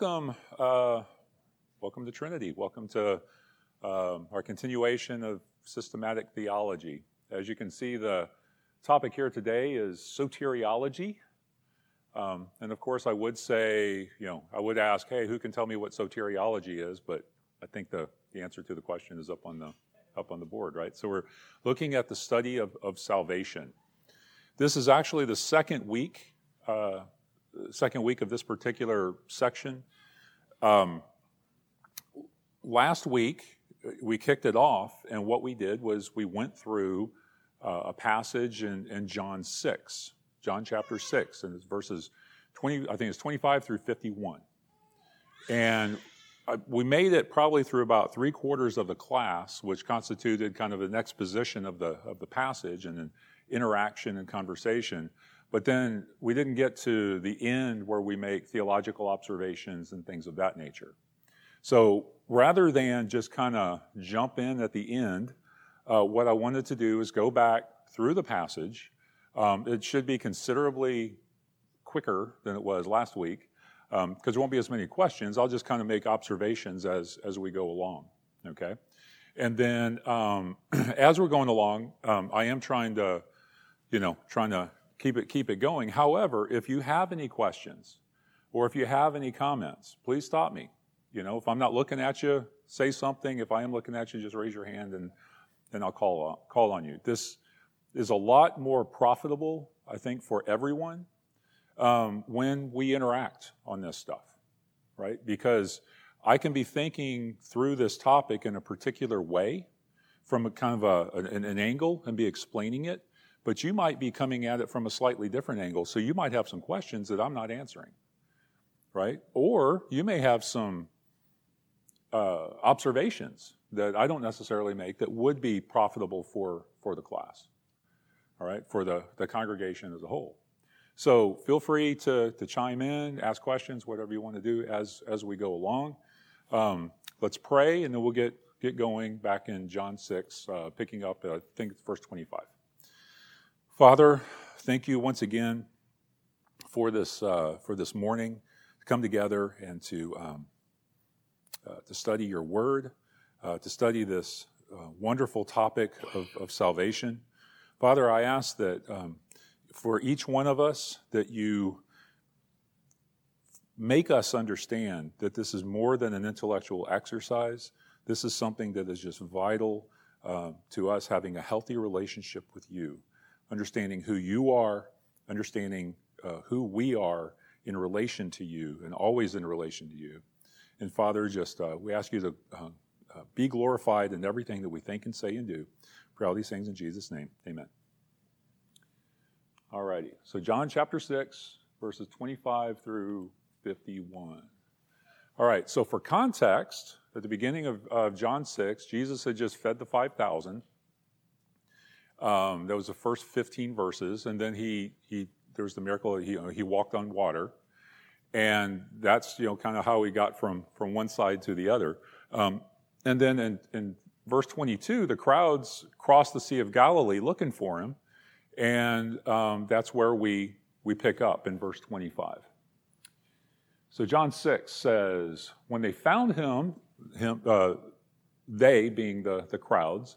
welcome, uh, welcome to Trinity. Welcome to uh, our continuation of systematic theology. As you can see, the topic here today is soteriology. Um, and of course, I would say, you know, I would ask, hey, who can tell me what soteriology is? But I think the, the answer to the question is up on the up on the board, right? So we're looking at the study of, of salvation. This is actually the second week, uh, second week of this particular section. Um, last week we kicked it off, and what we did was we went through uh, a passage in, in John six, John chapter six, and it's verses twenty. I think it's twenty-five through fifty-one, and we made it probably through about three quarters of the class, which constituted kind of an exposition of the of the passage and an interaction and conversation. But then we didn't get to the end where we make theological observations and things of that nature. So rather than just kind of jump in at the end, uh, what I wanted to do is go back through the passage. Um, it should be considerably quicker than it was last week because um, there won't be as many questions. I'll just kind of make observations as, as we go along, okay? And then um, as we're going along, um, I am trying to, you know, trying to keep it, keep it going. However, if you have any questions or if you have any comments, please stop me. You know, if I'm not looking at you, say something. If I am looking at you, just raise your hand and then I'll call on, call on you. This is a lot more profitable, I think, for everyone um, when we interact on this stuff, right? Because I can be thinking through this topic in a particular way from a kind of a, an, an angle and be explaining it, but you might be coming at it from a slightly different angle. So you might have some questions that I'm not answering, right? Or you may have some uh, observations that I don't necessarily make that would be profitable for, for the class, all right, for the, the congregation as a whole. So feel free to, to chime in, ask questions, whatever you want to do as, as we go along. Um, let's pray, and then we'll get, get going back in John 6, uh, picking up, uh, I think, it's verse 25. Father, thank you once again for this, uh, for this morning to come together and to, um, uh, to study your word, uh, to study this uh, wonderful topic of, of salvation. Father, I ask that um, for each one of us that you make us understand that this is more than an intellectual exercise. This is something that is just vital uh, to us having a healthy relationship with you, understanding who you are, understanding uh, who we are in relation to you, and always in relation to you. And Father, just uh, we ask you to uh, uh, be glorified in everything that we think and say and do. For all these things in Jesus' name, amen. All righty. So, John chapter 6, verses 25 through 51. All right. So, for context, at the beginning of, of John 6, Jesus had just fed the 5,000. Um, that was the first 15 verses. And then he, he there was the miracle, he, you know, he walked on water. And that's, you know, kind of how he got from, from one side to the other. Um, and then in, in verse 22, the crowds crossed the Sea of Galilee looking for him. And um, that's where we, we pick up in verse 25. So John 6 says, When they found him, him uh, they being the, the crowds,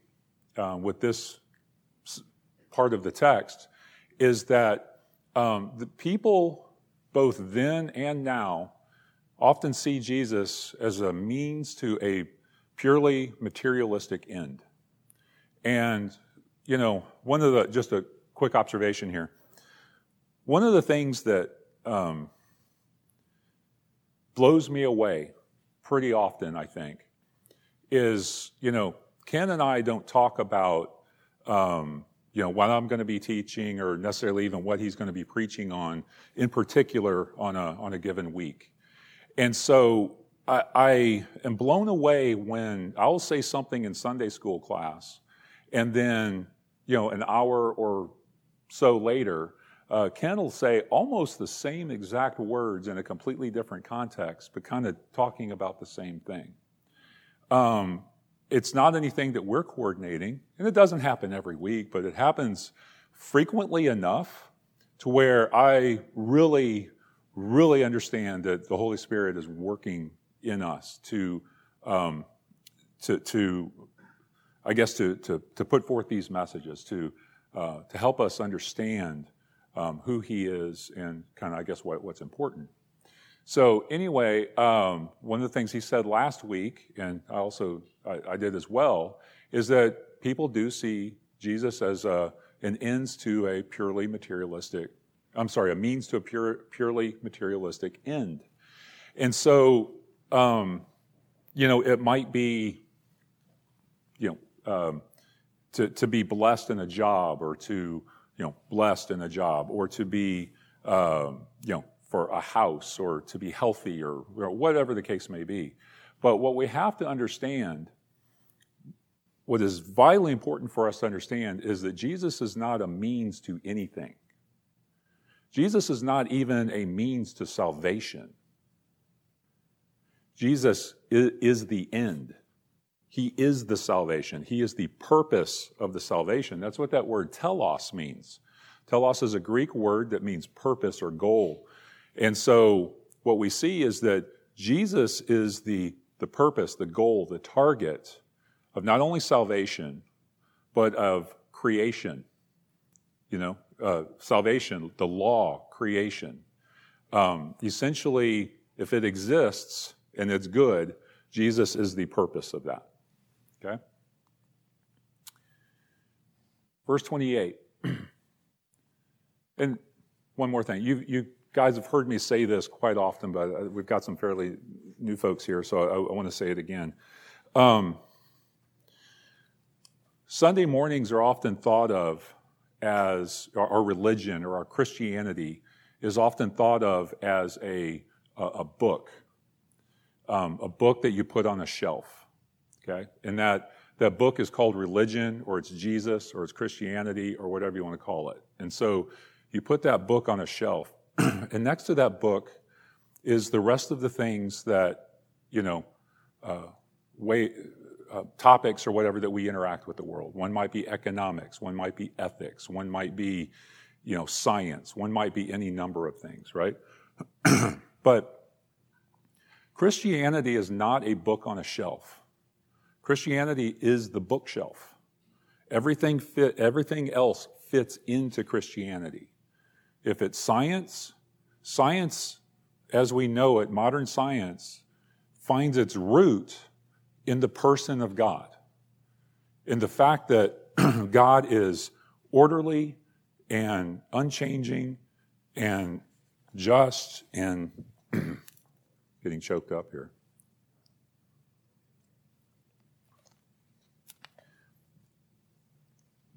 uh, with this part of the text is that um, the people, both then and now, often see Jesus as a means to a purely materialistic end. And you know, one of the, just a quick observation here. One of the things that um, blows me away pretty often, I think, is, you know, Ken and I don't talk about, um, you know, what I'm going to be teaching or necessarily even what he's going to be preaching on in particular on a, on a given week. And so I, I am blown away when I will say something in Sunday school class, and then, you know, an hour or so later, uh, Ken will say almost the same exact words in a completely different context, but kind of talking about the same thing. Um, it's not anything that we're coordinating, and it doesn't happen every week, but it happens frequently enough to where I really, really understand that the Holy Spirit is working in us to, um, to, to, I guess, to, to, to put forth these messages, to, uh, to help us understand um, who He is and kind of, I guess, what, what's important. So anyway, um, one of the things he said last week, and I also I, I did as well, is that people do see Jesus as a, an ends to a purely materialistic, I'm sorry, a means to a pure, purely materialistic end. And so um, you know, it might be, you know, um, to, to be blessed in a job or to, you know, blessed in a job or to be, um, you know, for a house or to be healthy or, whatever the case may be. But what we have to understand, what is vitally important for us to understand, is that Jesus is not a means to anything. Jesus is not even a means to salvation. Jesus is the end. He is the salvation. He is the purpose of the salvation. That's what that word telos means. Telos is a Greek word that means purpose or goal. And so what we see is that Jesus is the, the purpose, the goal, the target of not only salvation, but of creation. You know, uh, salvation, the law, creation. Um, essentially, if it exists, and it's good, Jesus is the purpose of that. Okay? Verse 28. and one more thing. You, you guys have heard me say this quite often, but uh, we've got some fairly new folks here, so I, I want to say it again. Um, Sunday mornings are often thought of as our religion or our Christianity is often thought of as a, a, a book um, a book that you put on a shelf. Okay? And that, that book is called religion, or it's Jesus, or it's Christianity, or whatever you want to call it. And so you put that book on a shelf. and next to that book is the rest of the things that, you know, uh, way, uh, topics or whatever that we interact with the world. One might be economics, one might be ethics, one might be, you know, science, one might be any number of things, right? but Christianity is not a book on a shelf. Christianity is the bookshelf. Everything fit, everything else fits into Christianity. If it's science, science as we know it, modern science, finds its root in the person of God. In the fact that God is orderly and unchanging and just and getting choked up here.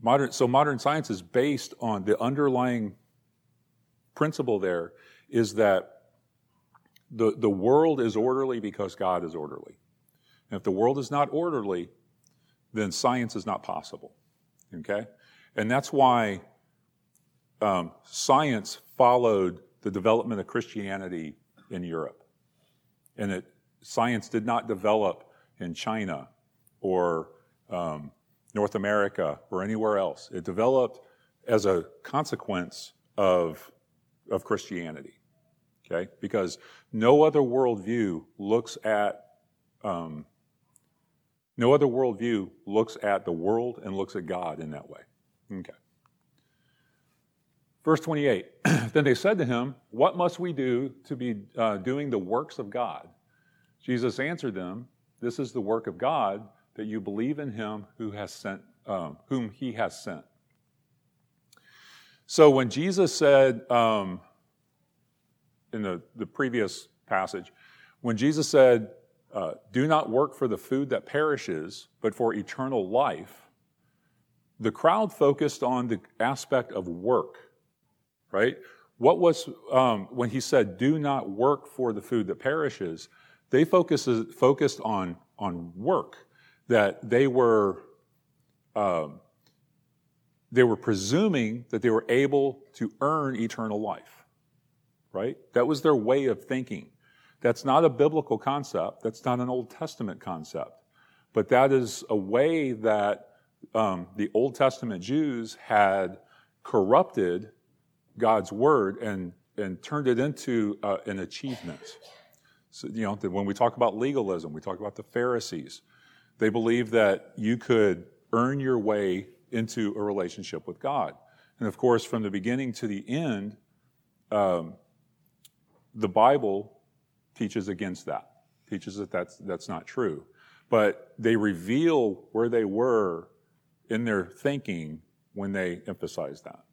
Modern, so modern science is based on the underlying principle there is that the, the world is orderly because God is orderly. And if the world is not orderly, then science is not possible. Okay? And that's why um, science followed the development of Christianity in Europe and that science did not develop in China or um, North America or anywhere else. It developed as a consequence of, of Christianity. Okay? Because no other worldview looks at um, no other worldview looks at the world and looks at God in that way. Okay. Verse 28 Then they said to him, What must we do to be uh, doing the works of God? Jesus answered them, This is the work of God, that you believe in him who has sent, um, whom he has sent. So when Jesus said um, in the, the previous passage, when Jesus said, uh, Do not work for the food that perishes, but for eternal life, the crowd focused on the aspect of work right? what was, um, when he said, do not work for the food that perishes, they focused, focused on, on work, that they were, um, they were presuming that they were able to earn eternal life, right? That was their way of thinking. That's not a biblical concept. That's not an Old Testament concept. But that is a way that um, the Old Testament Jews had corrupted God's word and, and turned it into uh, an achievement. So, you know, when we talk about legalism, we talk about the Pharisees. They believed that you could earn your way into a relationship with God. And of course, from the beginning to the end, um, the Bible teaches against that, teaches that that's, that's not true. But they reveal where they were in their thinking when they emphasize that.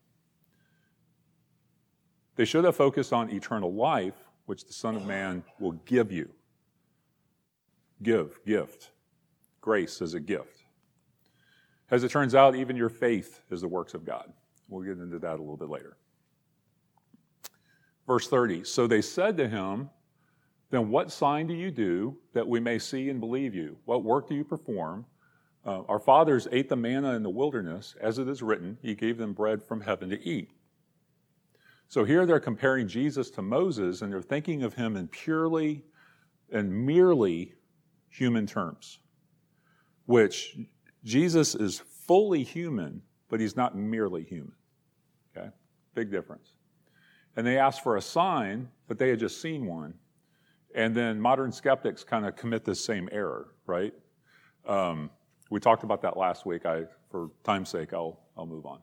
They should have focused on eternal life, which the Son of Man will give you. Give, gift. Grace is a gift. As it turns out, even your faith is the works of God. We'll get into that a little bit later. Verse 30 So they said to him, Then what sign do you do that we may see and believe you? What work do you perform? Uh, our fathers ate the manna in the wilderness, as it is written, He gave them bread from heaven to eat. So here they're comparing Jesus to Moses, and they're thinking of him in purely and merely human terms, which Jesus is fully human, but he's not merely human. Okay? Big difference. And they asked for a sign, but they had just seen one. And then modern skeptics kind of commit this same error, right? Um, we talked about that last week. I, for time's sake, I'll, I'll move on.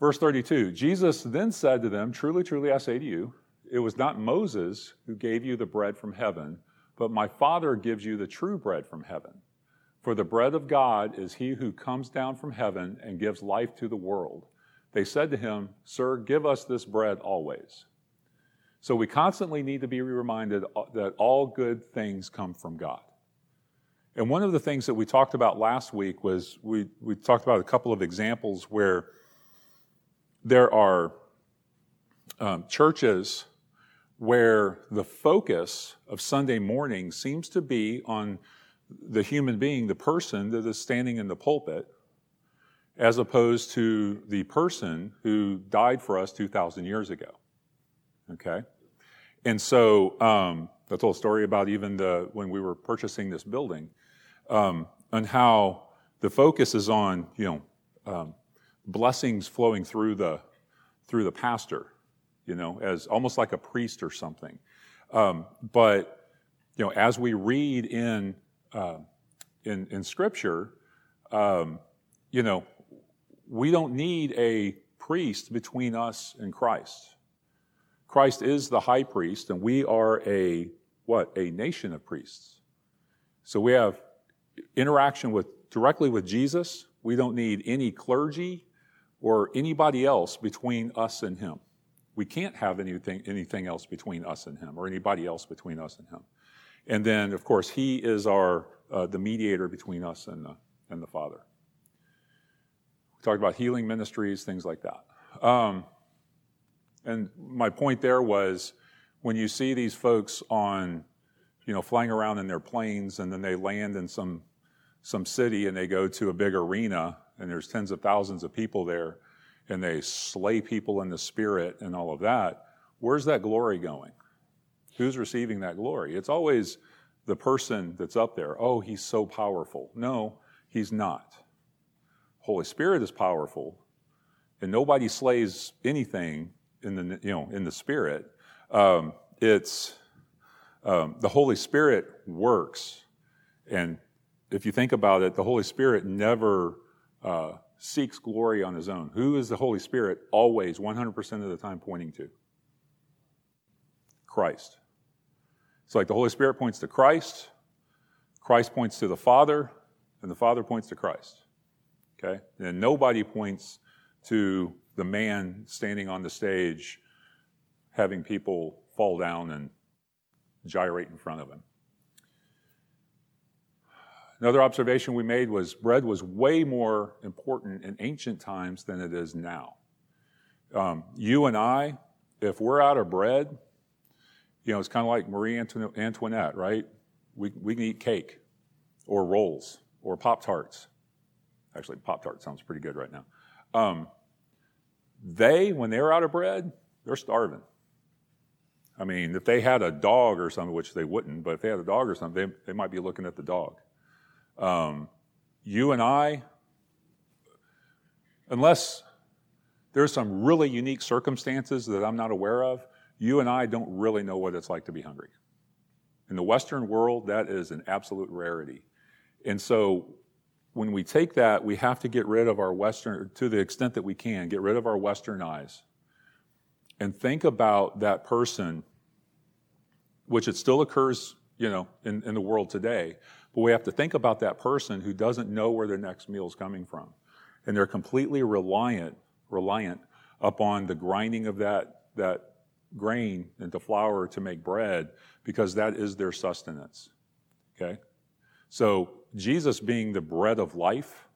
Verse 32 Jesus then said to them, Truly, truly, I say to you, it was not Moses who gave you the bread from heaven, but my Father gives you the true bread from heaven. For the bread of God is he who comes down from heaven and gives life to the world. They said to him, Sir, give us this bread always. So we constantly need to be reminded that all good things come from God. And one of the things that we talked about last week was we, we talked about a couple of examples where there are um, churches where the focus of Sunday morning seems to be on the human being, the person that is standing in the pulpit, as opposed to the person who died for us 2,000 years ago. Okay? And so, um, told a story about even the, when we were purchasing this building um, and how the focus is on you know um, blessings flowing through the through the pastor, you know, as almost like a priest or something. Um, but you know, as we read in uh, in, in Scripture, um, you know, we don't need a priest between us and Christ. Christ is the high priest, and we are a what? A nation of priests. So we have interaction with directly with Jesus. We don't need any clergy or anybody else between us and him. We can't have anything, anything else between us and him or anybody else between us and him. And then, of course, he is our, uh, the mediator between us and the, and the Father. We talked about healing ministries, things like that. Um, and my point there was when you see these folks on, you know, flying around in their planes and then they land in some some city and they go to a big arena and there's tens of thousands of people there and they slay people in the spirit and all of that, where's that glory going? Who's receiving that glory? It's always the person that's up there. Oh, he's so powerful. No, he's not. Holy Spirit is powerful, and nobody slays anything in the you know in the Spirit. Um, it's um, the Holy Spirit works, and if you think about it, the Holy Spirit never uh, seeks glory on his own. Who is the Holy Spirit always, 100% of the time, pointing to? Christ. It's like the Holy Spirit points to Christ, Christ points to the Father, and the Father points to Christ. Okay? And nobody points to the man standing on the stage having people fall down and gyrate in front of him. Another observation we made was bread was way more important in ancient times than it is now. Um, you and I, if we're out of bread, you know, it's kind of like Marie Antoinette, right? We, we can eat cake or rolls or Pop Tarts. Actually, Pop Tart sounds pretty good right now. Um, they, when they're out of bread, they're starving. I mean, if they had a dog or something, which they wouldn't, but if they had a dog or something, they, they might be looking at the dog. Um, you and I, unless there's some really unique circumstances that I'm not aware of, you and I don't really know what it's like to be hungry. In the Western world, that is an absolute rarity. And so when we take that, we have to get rid of our Western, to the extent that we can, get rid of our Western eyes and think about that person, which it still occurs, you know, in, in the world today, but we have to think about that person who doesn't know where their next meal is coming from. And they're completely reliant, reliant upon the grinding of that, that grain into flour to make bread because that is their sustenance. Okay? So Jesus being the bread of life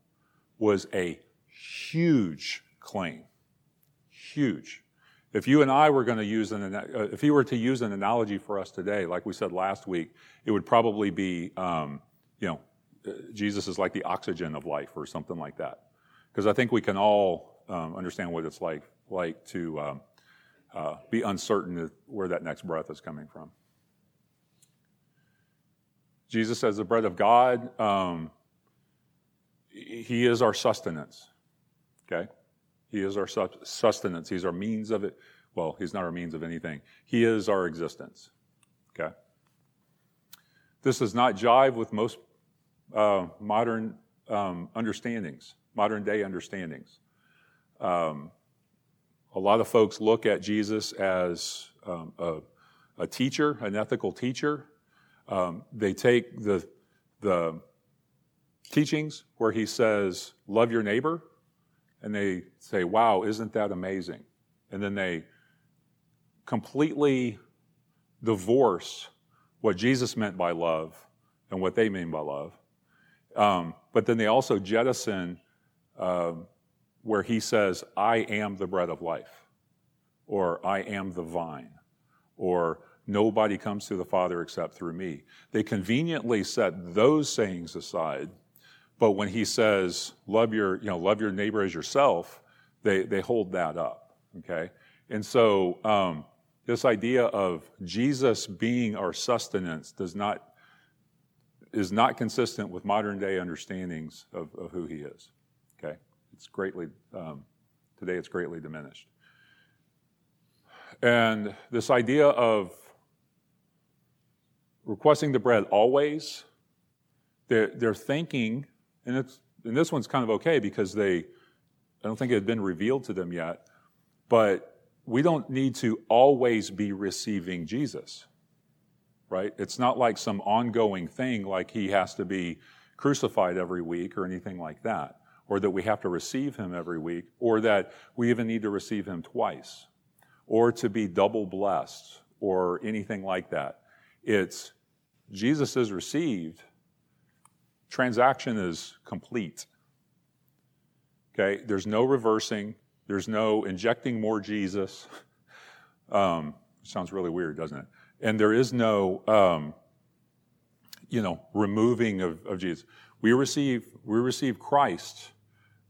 was a huge claim. Huge. If you and I were going to use an, uh, if he were to use an analogy for us today, like we said last week, it would probably be, um, you know, uh, Jesus is like the oxygen of life or something like that. Because I think we can all um, understand what it's like, like to um, uh, be uncertain where that next breath is coming from. Jesus, says, the bread of God, um, He is our sustenance. Okay? He is our sustenance. He's our means of it. Well, He's not our means of anything. He is our existence. Okay? This does not jive with most uh, modern um, understandings, modern day understandings. Um, a lot of folks look at Jesus as um, a, a, teacher, an ethical teacher. Um, they take the, the teachings where he says, Love your neighbor, and they say, Wow, isn't that amazing? And then they completely divorce what Jesus meant by love and what they mean by love. Um, but then they also jettison uh, where he says, I am the bread of life, or I am the vine, or nobody comes to the Father except through me. They conveniently set those sayings aside but when he says, love your, you know, love your neighbor as yourself, they, they hold that up. Okay? And so um, this idea of Jesus being our sustenance does not is not consistent with modern day understandings of, of who he is. It's greatly um, today it's greatly diminished. And this idea of requesting the bread always, they're, they're thinking and, it's, and this one's kind of okay because they, I don't think it had been revealed to them yet, but we don't need to always be receiving Jesus, right? It's not like some ongoing thing like he has to be crucified every week or anything like that, or that we have to receive him every week, or that we even need to receive him twice, or to be double blessed, or anything like that. It's Jesus is received transaction is complete. Okay, there's no reversing, there's no injecting more Jesus. Um, sounds really weird, doesn't it? And there is no, um, you know, removing of, of, Jesus. We receive, we receive Christ.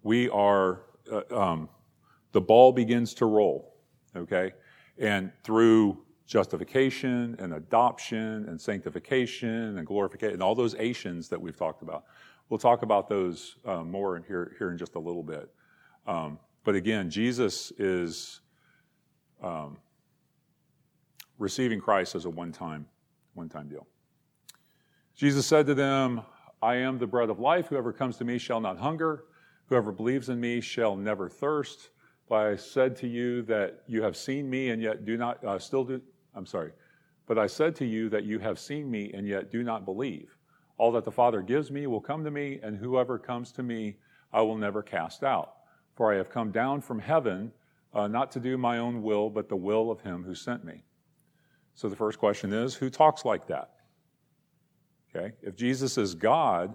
We are, uh, um, the ball begins to roll. Okay, and through justification and adoption and sanctification and glorification and all those Asians that we've talked about. We'll talk about those um, more in here, here in just a little bit. Um, but again, Jesus is um, receiving Christ as a one-time, one-time deal. Jesus said to them, I am the bread of life. Whoever comes to me shall not hunger. Whoever believes in me shall never thirst. But I said to you that you have seen me and yet do not, uh, still do, I'm sorry. But I said to you that you have seen me and yet do not believe. All that the Father gives me will come to me, and whoever comes to me I will never cast out. For I have come down from heaven uh, not to do my own will, but the will of him who sent me. So the first question is who talks like that? Okay, if Jesus is God,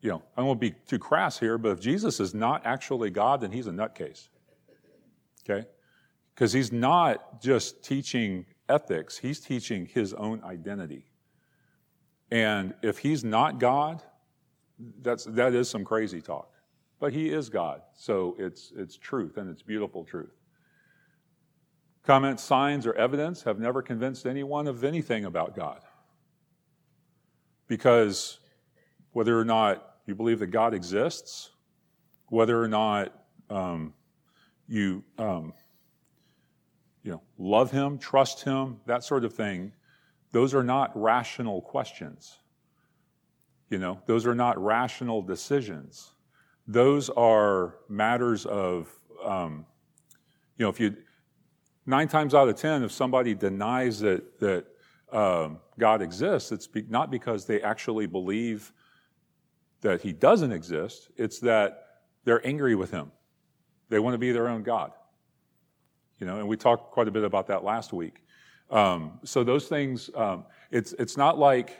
you know, I won't be too crass here, but if Jesus is not actually God, then he's a nutcase. Okay? Because he's not just teaching ethics, he's teaching his own identity. And if he's not God, that's, that is some crazy talk. But he is God, so it's, it's truth, and it's beautiful truth. Comments, signs, or evidence have never convinced anyone of anything about God. Because whether or not you believe that God exists, whether or not um, you um, you know love Him, trust Him, that sort of thing, those are not rational questions. You know, those are not rational decisions. Those are matters of, um, you know, if you, nine times out of ten, if somebody denies that, that um, God exists, it's be, not because they actually believe that He doesn't exist, it's that they're angry with Him. They want to be their own God. You know, and we talked quite a bit about that last week. Um, so those things, um, it's, it's not like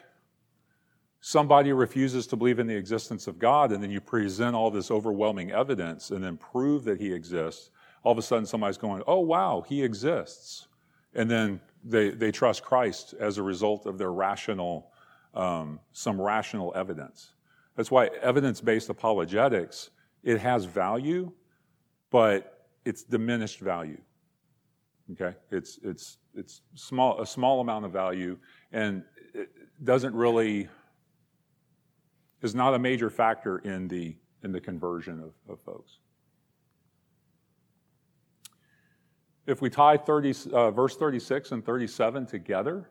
somebody refuses to believe in the existence of God and then you present all this overwhelming evidence and then prove that he exists. All of a sudden somebody's going, oh wow, he exists. And then they, they trust Christ as a result of their rational, um, some rational evidence. That's why evidence-based apologetics, it has value, but it's diminished value. Okay? It's, it's, it's small, a small amount of value and it doesn't really, is not a major factor in the, in the conversion of, of folks. If we tie 30, uh, verse 36 and 37 together,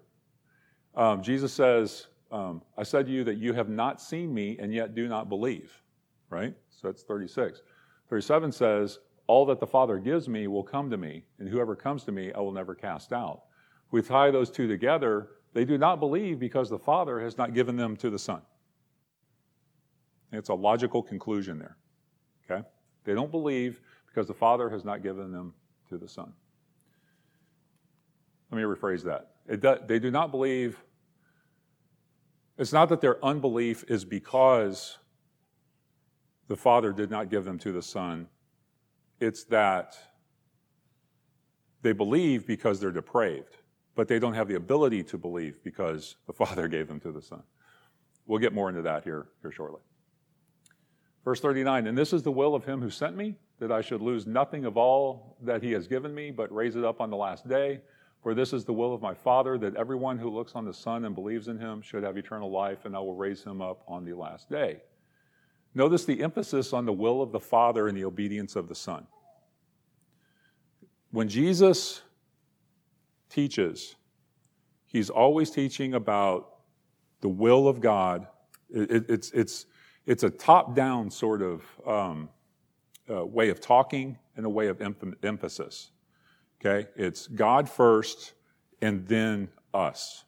um, Jesus says, um, I said to you that you have not seen me and yet do not believe. Right? So that's 36. 37 says, all that the Father gives me will come to me, and whoever comes to me I will never cast out. If we tie those two together, they do not believe because the Father has not given them to the Son. It's a logical conclusion there. Okay? They don't believe because the Father has not given them to the Son. Let me rephrase that. Do, they do not believe. It's not that their unbelief is because the Father did not give them to the Son. It's that they believe because they're depraved, but they don't have the ability to believe because the Father gave them to the Son. We'll get more into that here, here shortly. Verse 39 And this is the will of him who sent me, that I should lose nothing of all that he has given me, but raise it up on the last day. For this is the will of my Father, that everyone who looks on the Son and believes in him should have eternal life, and I will raise him up on the last day. Notice the emphasis on the will of the Father and the obedience of the Son. When Jesus teaches, he's always teaching about the will of God. It, it's, it's, it's a top down sort of um, uh, way of talking and a way of emphasis. Okay? It's God first and then us.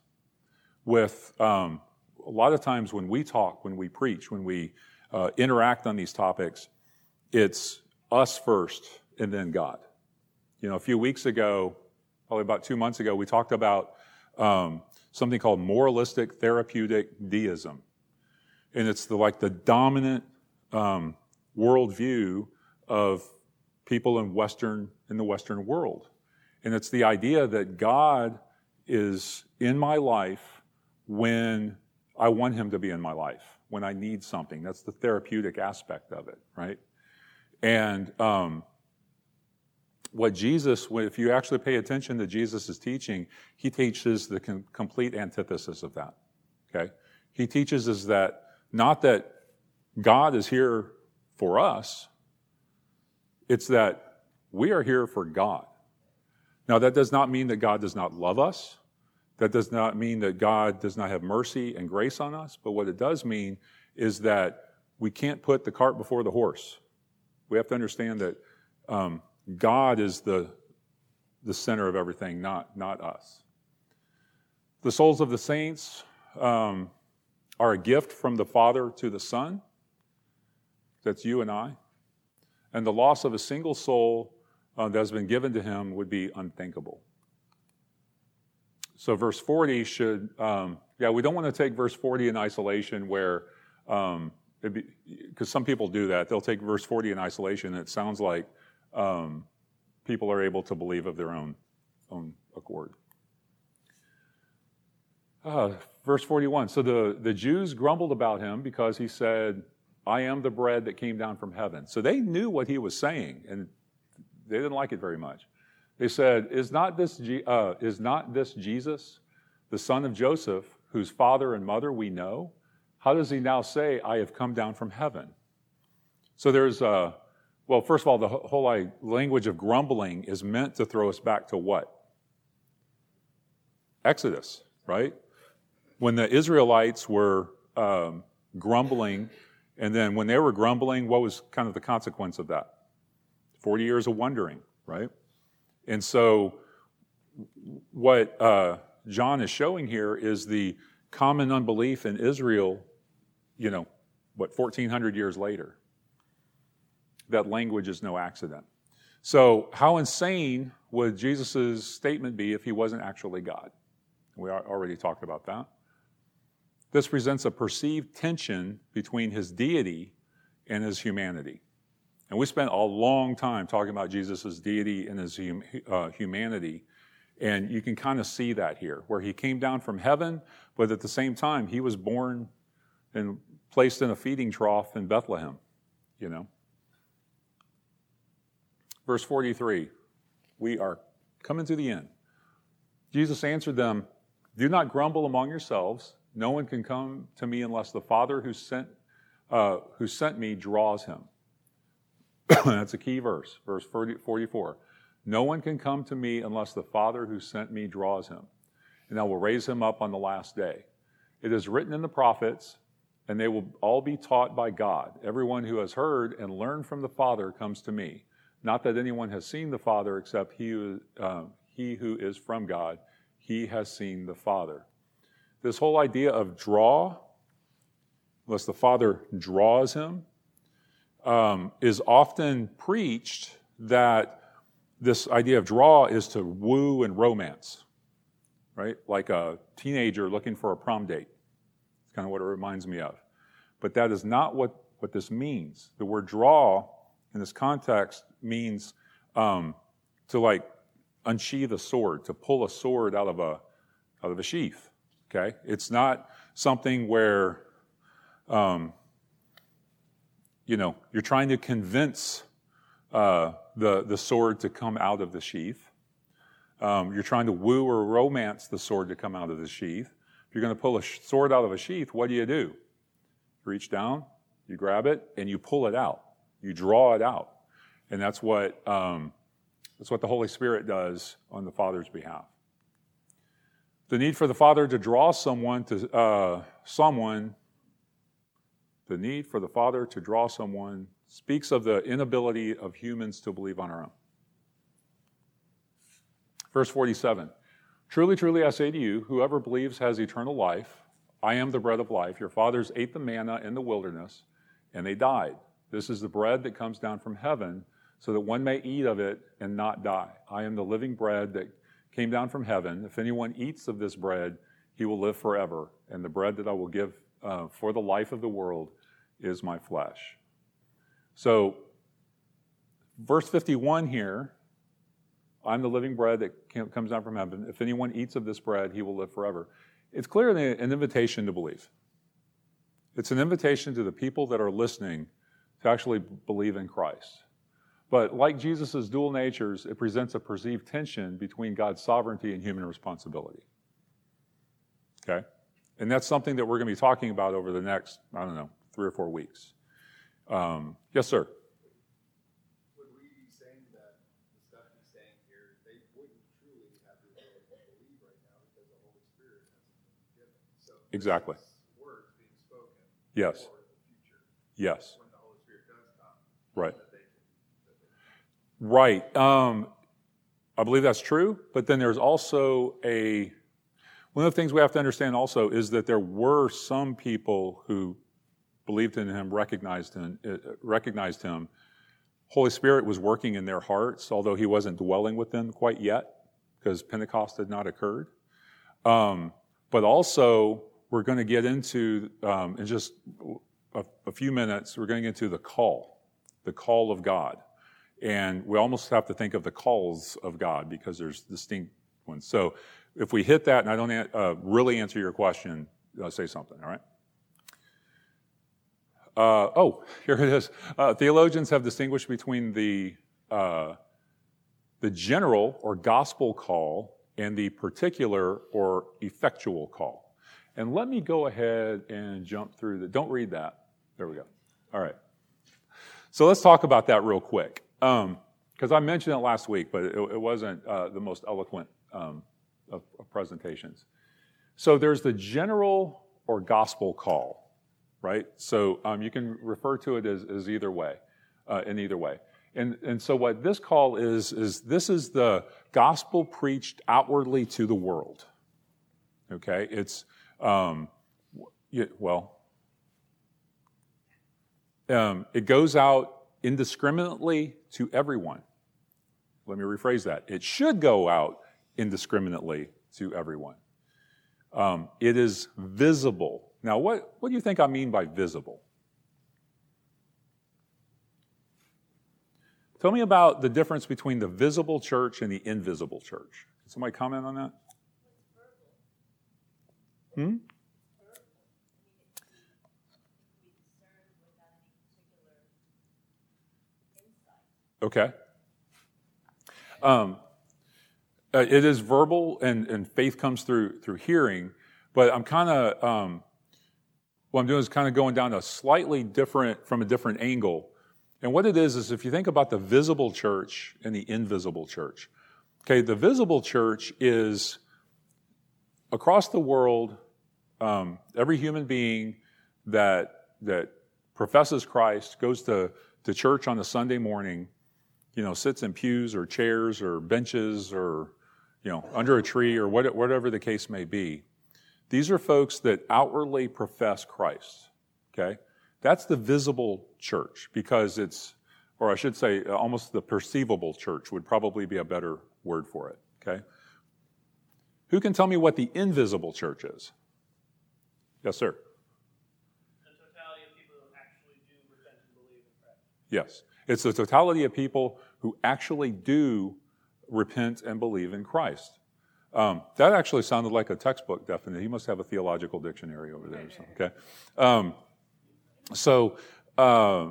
With um, a lot of times when we talk, when we preach, when we uh, interact on these topics, it's us first and then God. You know, a few weeks ago, probably about two months ago, we talked about um, something called moralistic therapeutic deism. And it's the, like the dominant um, worldview of people in Western, in the Western world. And it's the idea that God is in my life when I want him to be in my life when I need something. That's the therapeutic aspect of it, right? And um, what Jesus, if you actually pay attention to Jesus' teaching, he teaches the com- complete antithesis of that. Okay? He teaches us that not that God is here for us, it's that we are here for God. Now, that does not mean that God does not love us. That does not mean that God does not have mercy and grace on us, but what it does mean is that we can't put the cart before the horse. We have to understand that um, God is the, the center of everything, not, not us. The souls of the saints um, are a gift from the Father to the Son. That's you and I. And the loss of a single soul uh, that has been given to him would be unthinkable. So verse 40 should, um, yeah, we don't want to take verse 40 in isolation where, because um, some people do that. They'll take verse 40 in isolation and it sounds like um, people are able to believe of their own, own accord. Uh, verse 41 So the, the Jews grumbled about him because he said, I am the bread that came down from heaven. So they knew what he was saying, and they didn't like it very much. They said, Is not this, uh, is not this Jesus, the son of Joseph, whose father and mother we know? How does he now say, I have come down from heaven? So there's, uh, well, first of all, the whole language of grumbling is meant to throw us back to what? Exodus, right? When the Israelites were um, grumbling, and then when they were grumbling, what was kind of the consequence of that? 40 years of wondering, right? And so, what uh, John is showing here is the common unbelief in Israel, you know, what, 1400 years later. That language is no accident. So, how insane would Jesus' statement be if he wasn't actually God? We already talked about that. This presents a perceived tension between his deity and his humanity. And we spent a long time talking about Jesus' deity and his hum, uh, humanity. And you can kind of see that here, where he came down from heaven, but at the same time, he was born and placed in a feeding trough in Bethlehem, you know. Verse 43, we are coming to the end. Jesus answered them, Do not grumble among yourselves. No one can come to me unless the Father who sent, uh, who sent me draws him. That's a key verse, verse 44. No one can come to me unless the Father who sent me draws him, and I will raise him up on the last day. It is written in the prophets, and they will all be taught by God. Everyone who has heard and learned from the Father comes to me. Not that anyone has seen the Father except he who, uh, he who is from God. He has seen the Father. This whole idea of draw, unless the Father draws him, um, is often preached that this idea of draw is to woo and romance, right? Like a teenager looking for a prom date. It's kind of what it reminds me of. But that is not what, what this means. The word draw in this context means um, to like unsheath a sword, to pull a sword out of a, out of a sheath. Okay? It's not something where um, you know, you're trying to convince uh, the, the sword to come out of the sheath. Um, you're trying to woo or romance the sword to come out of the sheath. If you're going to pull a sword out of a sheath, what do you do? You reach down, you grab it, and you pull it out. You draw it out. And that's what, um, that's what the Holy Spirit does on the Father's behalf. The need for the Father to draw someone to uh, someone the need for the Father to draw someone speaks of the inability of humans to believe on our own. Verse 47 Truly, truly, I say to you, whoever believes has eternal life. I am the bread of life. Your fathers ate the manna in the wilderness, and they died. This is the bread that comes down from heaven, so that one may eat of it and not die. I am the living bread that came down from heaven. If anyone eats of this bread, he will live forever. And the bread that I will give uh, for the life of the world is my flesh. So, verse 51 here I'm the living bread that comes down from heaven. If anyone eats of this bread, he will live forever. It's clearly an invitation to believe. It's an invitation to the people that are listening to actually believe in Christ. But like Jesus' dual natures, it presents a perceived tension between God's sovereignty and human responsibility. Okay? And that's something that we're going to be talking about over the next, I don't know, three or four weeks. Um, yes, sir. Would we be saying that the stuff he's saying here, they wouldn't truly have the ability to believe right now because the Holy Spirit hasn't been given. So exactly. Words being spoken. Yes. Future. Yes. When the Holy Spirit does come. Right. That they that they Right. Um, I believe that's true, but then there's also a one of the things we have to understand also is that there were some people who believed in him, recognized him, uh, recognized him. Holy Spirit was working in their hearts, although he wasn't dwelling with them quite yet, because Pentecost had not occurred. Um, but also, we're going to get into, um, in just a, a few minutes, we're going to get into the call, the call of God. And we almost have to think of the calls of God because there's distinct ones. So if we hit that and I don't uh, really answer your question, uh, say something, all right? Uh, oh, here it is. Uh, theologians have distinguished between the, uh, the general or gospel call and the particular or effectual call. And let me go ahead and jump through the, don't read that. There we go. All right. So let's talk about that real quick. Because um, I mentioned it last week, but it, it wasn't uh, the most eloquent um, of, of presentations. So there's the general or gospel call, right? So um, you can refer to it as, as either way, uh, in either way. And, and so what this call is, is this is the gospel preached outwardly to the world. Okay? It's, um, well, um, it goes out indiscriminately to everyone. Let me rephrase that. It should go out indiscriminately to everyone. Um, it is visible. Now, what, what do you think I mean by visible? Tell me about the difference between the visible church and the invisible church. Can somebody comment on that? Hmm? Okay. Um, uh, it is verbal, and, and faith comes through through hearing. But I'm kind of um, what I'm doing is kind of going down a slightly different from a different angle. And what it is is if you think about the visible church and the invisible church. Okay, the visible church is across the world. Um, every human being that that professes Christ goes to to church on a Sunday morning you know, sits in pews or chairs or benches or, you know, under a tree or whatever the case may be. These are folks that outwardly profess Christ. Okay? That's the visible church because it's, or I should say, almost the perceivable church would probably be a better word for it. Okay? Who can tell me what the invisible church is? Yes, sir. The totality of people who actually do repent and believe in Christ. Yes. It's the totality of people who actually do repent and believe in Christ. Um, that actually sounded like a textbook definition. He must have a theological dictionary over there. Okay. Um, so uh,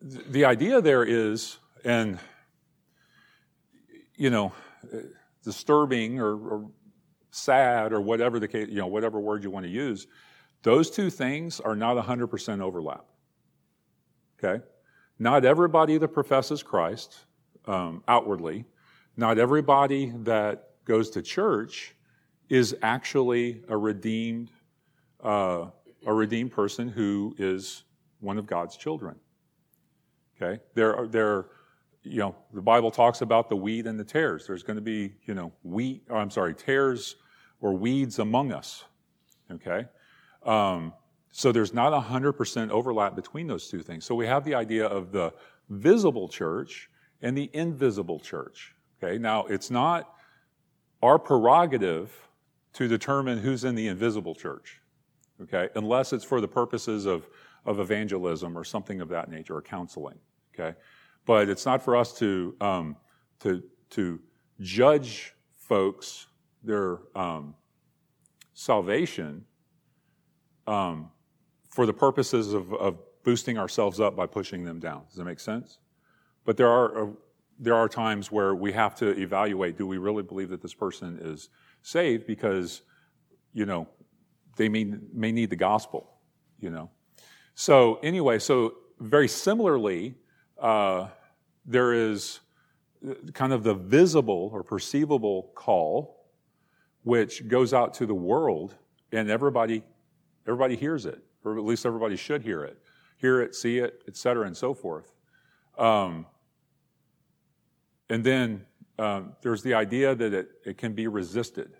th- the idea there is, and you know, disturbing or, or sad or whatever the case, you know, whatever word you want to use, those two things are not 100% overlap. Okay? Not everybody that professes Christ um, outwardly, not everybody that goes to church is actually a redeemed, uh, a redeemed person who is one of God's children. Okay, there are there, you know, the Bible talks about the wheat and the tares. There's going to be, you know, wheat. Or I'm sorry, tares or weeds among us. Okay, um, so there's not 100% overlap between those two things. So we have the idea of the visible church and the invisible church. Okay, now it's not our prerogative to determine who's in the invisible church. Okay, unless it's for the purposes of, of evangelism or something of that nature or counseling. Okay, but it's not for us to, um, to, to judge folks their um, salvation um, for the purposes of, of boosting ourselves up by pushing them down. Does that make sense? But there are, uh, there are times where we have to evaluate, do we really believe that this person is saved? Because, you know, they may, may need the gospel, you know. So anyway, so very similarly, uh, there is kind of the visible or perceivable call, which goes out to the world, and everybody, everybody hears it or at least everybody should hear it, hear it, see it, etc and so forth. Um, and then um, there's the idea that it, it can be resisted.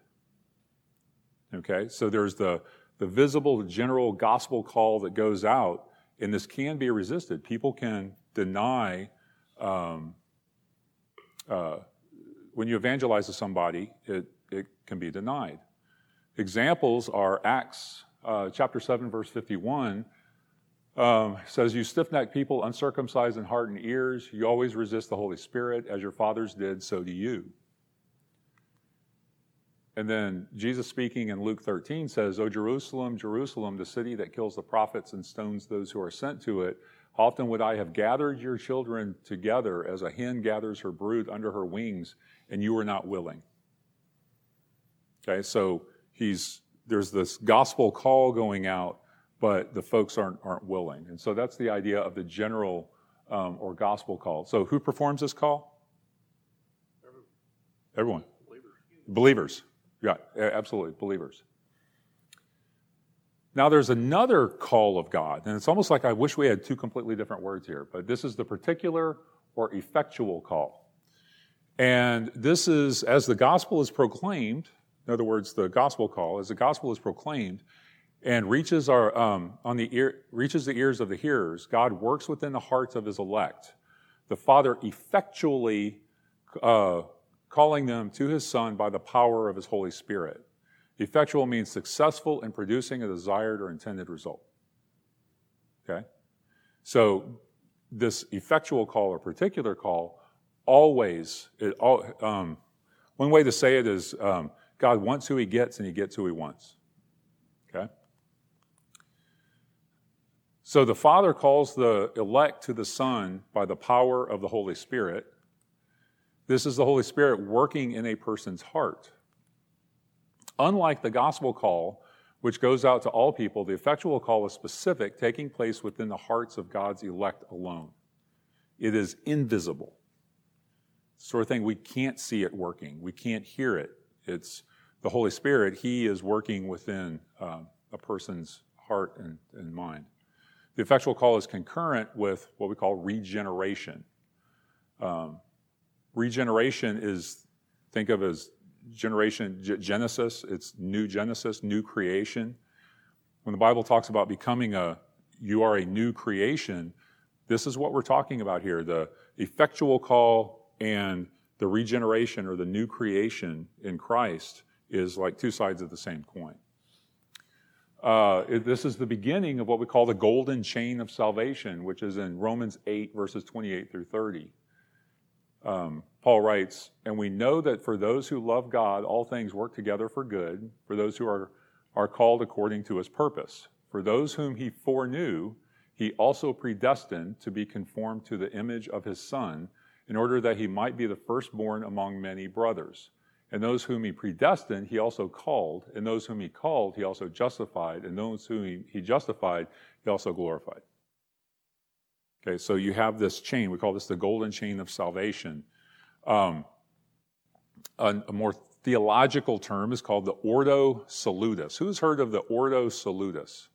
Okay, so there's the, the visible, general gospel call that goes out, and this can be resisted. People can deny, um, uh, when you evangelize to somebody, it, it can be denied. Examples are Acts uh, chapter 7, verse 51, Um, says, You stiff necked people, uncircumcised in heart and ears, you always resist the Holy Spirit. As your fathers did, so do you. And then Jesus speaking in Luke 13 says, O Jerusalem, Jerusalem, the city that kills the prophets and stones those who are sent to it, often would I have gathered your children together as a hen gathers her brood under her wings, and you were not willing. Okay, so he's there's this gospel call going out, but the folks aren't aren't willing, and so that's the idea of the general um, or gospel call. So who performs this call? Everyone. Believers. Yeah, absolutely, believers. Now, there's another call of God, and it's almost like I wish we had two completely different words here, but this is the particular or effectual call. And this is, as the gospel is proclaimed, in other words, the gospel call, as the gospel is proclaimed and reaches, our, um, on the ear, reaches the ears of the hearers, God works within the hearts of his elect. The Father effectually uh, calling them to his Son by the power of his Holy Spirit. Effectual means successful in producing a desired or intended result. Okay? So, this effectual call or particular call always, it, all, um, one way to say it is um, God wants who he gets and he gets who he wants. Okay? So the Father calls the elect to the Son by the power of the Holy Spirit. This is the Holy Spirit working in a person's heart. Unlike the gospel call, which goes out to all people, the effectual call is specific, taking place within the hearts of God's elect alone. It is invisible. Sort of thing we can't see it working, we can't hear it. It's the Holy Spirit, He is working within um, a person's heart and, and mind. The effectual call is concurrent with what we call regeneration. Um, Regeneration is, think of as generation, Genesis, it's new Genesis, new creation. When the Bible talks about becoming a, you are a new creation, this is what we're talking about here the effectual call and the regeneration or the new creation in Christ is like two sides of the same coin. Uh, this is the beginning of what we call the golden chain of salvation, which is in Romans 8, verses 28 through 30 um, Paul writes, and we know that for those who love God, all things work together for good, for those who are, are called according to his purpose. For those whom he foreknew, he also predestined to be conformed to the image of his Son, in order that he might be the firstborn among many brothers. And those whom he predestined, he also called. And those whom he called, he also justified. And those whom he, justified, he also glorified. Okay, so you have this chain. We call this the golden chain of salvation. Um, a, a, more theological term is called the Ordo Salutis. Who's heard of the Ordo Salutis?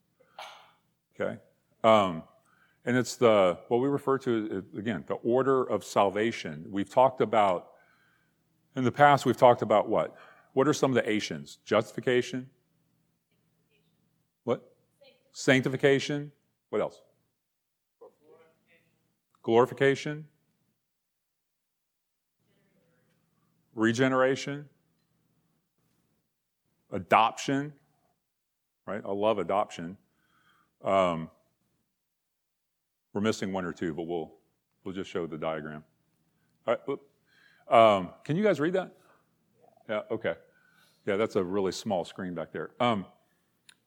Okay. Um, and it's the, what we refer to, again, the order of salvation. We've talked about, in the past, we've talked about what? What are some of the Asians? Justification? What? Sanctification. What else? glorification, regeneration, adoption, right? I love adoption. Um, we're missing one or two, but we'll we'll just show the diagram. All right. Um, can you guys read that? Yeah. Okay. Yeah, that's a really small screen back there. Um,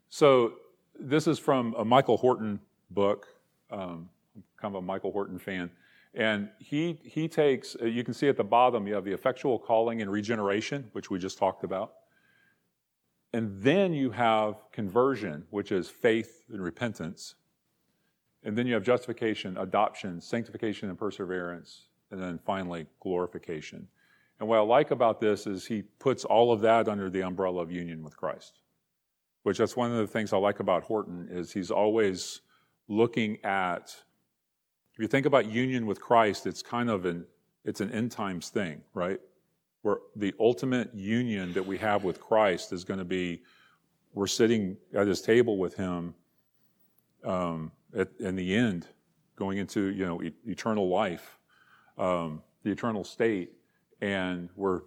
so this is from a Michael Horton book. Um, I'm kind of a Michael Horton fan. And he, he takes, uh, you can see at the bottom, you have the effectual calling and regeneration, which we just talked about. And then you have conversion, which is faith and repentance. And then you have justification, adoption, sanctification, and perseverance. And then finally, glorification. And what I like about this is he puts all of that under the umbrella of union with Christ, which that's one of the things I like about Horton is he's always looking at if you think about union with Christ, it's kind of an it's an end times thing, right? Where the ultimate union that we have with Christ is going to be we're sitting at his table with him um, at, in the end, going into you know e- eternal life, um, the eternal state, and we're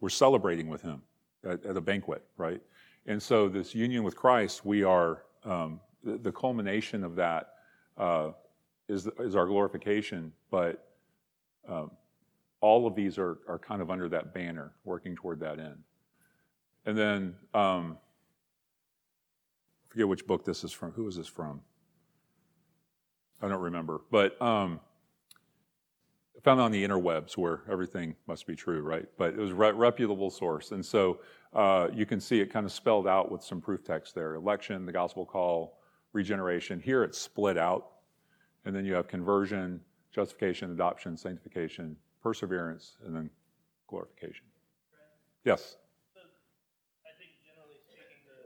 we're celebrating with him at, at, a banquet, right? And so this union with Christ, we are um, the, the culmination of that uh, is, is our glorification, but um, all of these are, are kind of under that banner, working toward that end. And then, um, I forget which book this is from. Who is this from? I don't remember. But um, found on the interwebs where everything must be true, right? But it was a reputable source. And so uh, you can see it kind of spelled out with some proof text there election, the gospel call, regeneration. Here it's split out. And then you have conversion, justification, adoption, sanctification, perseverance, and then glorification. Yes? So, I think generally speaking, the,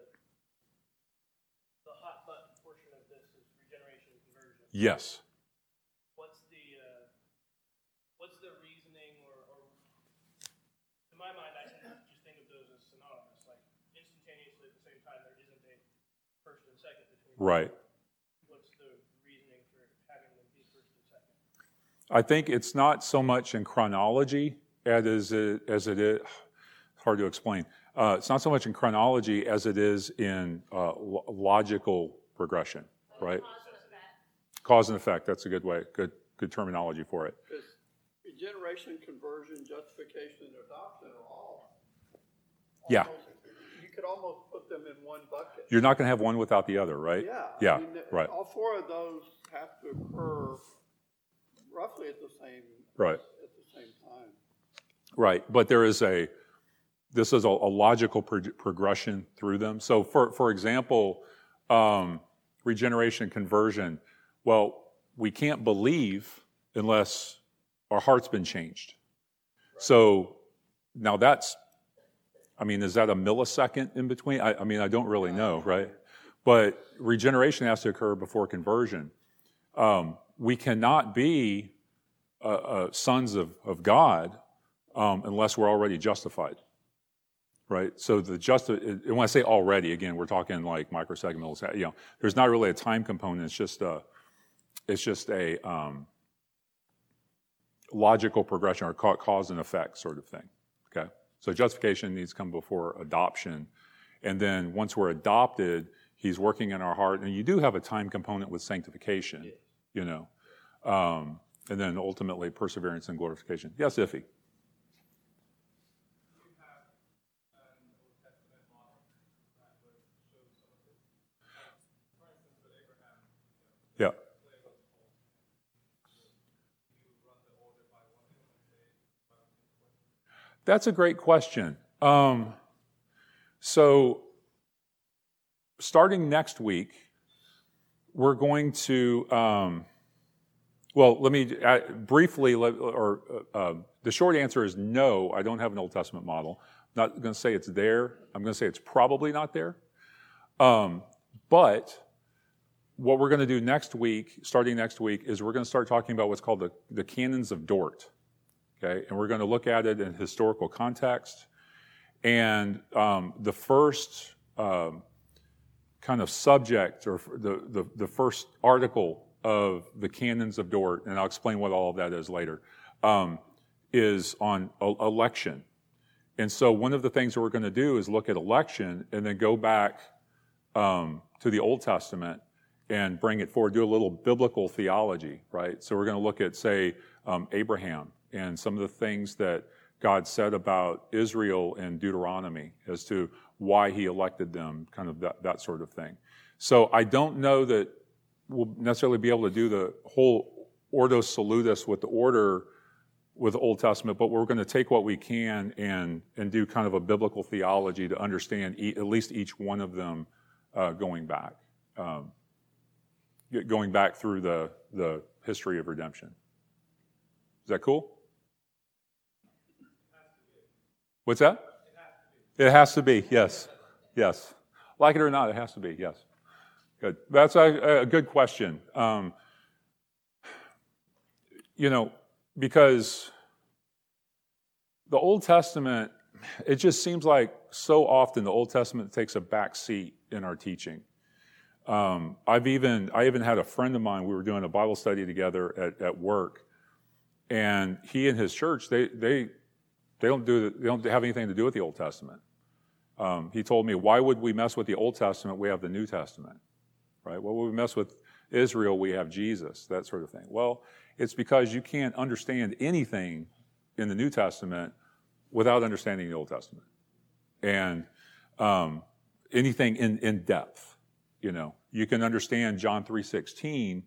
the hot button portion of this is regeneration and conversion. Yes. What's the, uh, what's the reasoning or, or, in my mind, I can just think of those as synonymous, like instantaneously at the same time, there isn't a first and second between. Right. What's the reasoning for having them be first and second? I think it's not so much in chronology as it, as it is, hard to explain. Uh, it's not so much in chronology as it is in uh, lo- logical progression, right? Cause and effect. That's a good way, good, good terminology for it. Because regeneration, conversion, justification, and adoption are all. Yeah. almost- You could almost put them in one bucket. You're not going to have one without the other, right? Yeah. I Yeah, mean, the- right. All four of those have to occur roughly at the same. Right. At the same time. Right, but there is a, this is a, a logical pro- progression through them. So, for for example, um, regeneration, conversion. Well, we can't believe unless our heart's been changed. So now that's, I mean, is that a millisecond in between? I, I mean, I don't really know, right? But regeneration has to occur before conversion. Um, we cannot be uh, uh, sons of, of God um, unless we're already justified. Right? So the just, and when I say already, again, we're talking like microsecond, millisecond. You know, there's not really a time component. It's just a, it's just a um, logical progression or cause and effect sort of thing. Okay? So justification needs to come before adoption. And then once we're adopted, he's working in our heart. And you do have a time component with sanctification, you know. Um, and then ultimately perseverance and glorification. Yes, Iffy. Yeah. That's a great question. Um, so, starting next week, we're going to. Um, well, let me uh, briefly, let- or uh, um, the short answer is no, I don't have an Old Testament model. I'm not going to say it's there. I'm going to say it's probably not there. Um, but what we're going to do next week, starting next week, is we're going to start talking about what's called the, the canons of Dort. Okay, and we're going to look at it in historical context. And um, the first um, kind of subject, or the, the, the first article of the canons of Dort, and I'll explain what all of that is later, um, is on election. And so one of the things that we're going to do is look at election and then go back um, to the Old Testament and bring it forward, do a little biblical theology, right? So we're going to look at, say, um, Abraham and some of the things that God said about Israel in Deuteronomy as to why he elected them, kind of that, that sort of thing. So I don't know that we'll necessarily be able to do the whole Ordo Salutis with the order with the Old Testament, but we're going to take what we can and, and do kind of a biblical theology to understand e- at least each one of them uh, going back, um, going back through the, the history of redemption. Is that cool? What's that? It has to be, yes. Yes. Like it or not, it has to be, yes. Good. That's a, a good question. Um, you know, because the Old Testament, it just seems like so often the Old Testament takes a back seat in our teaching. Um, I've even I even had a friend of mine. We were doing a Bible study together at, at work, and he and his church they they they don't do they don't have anything to do with the Old Testament. Um, he told me, "Why would we mess with the Old Testament? We have the New Testament, right? What would we mess with Israel, we have Jesus, that sort of thing. Well, it's because you can't understand anything in the New Testament without understanding the Old Testament. And um, anything in, in depth, you know. You can understand John 3.16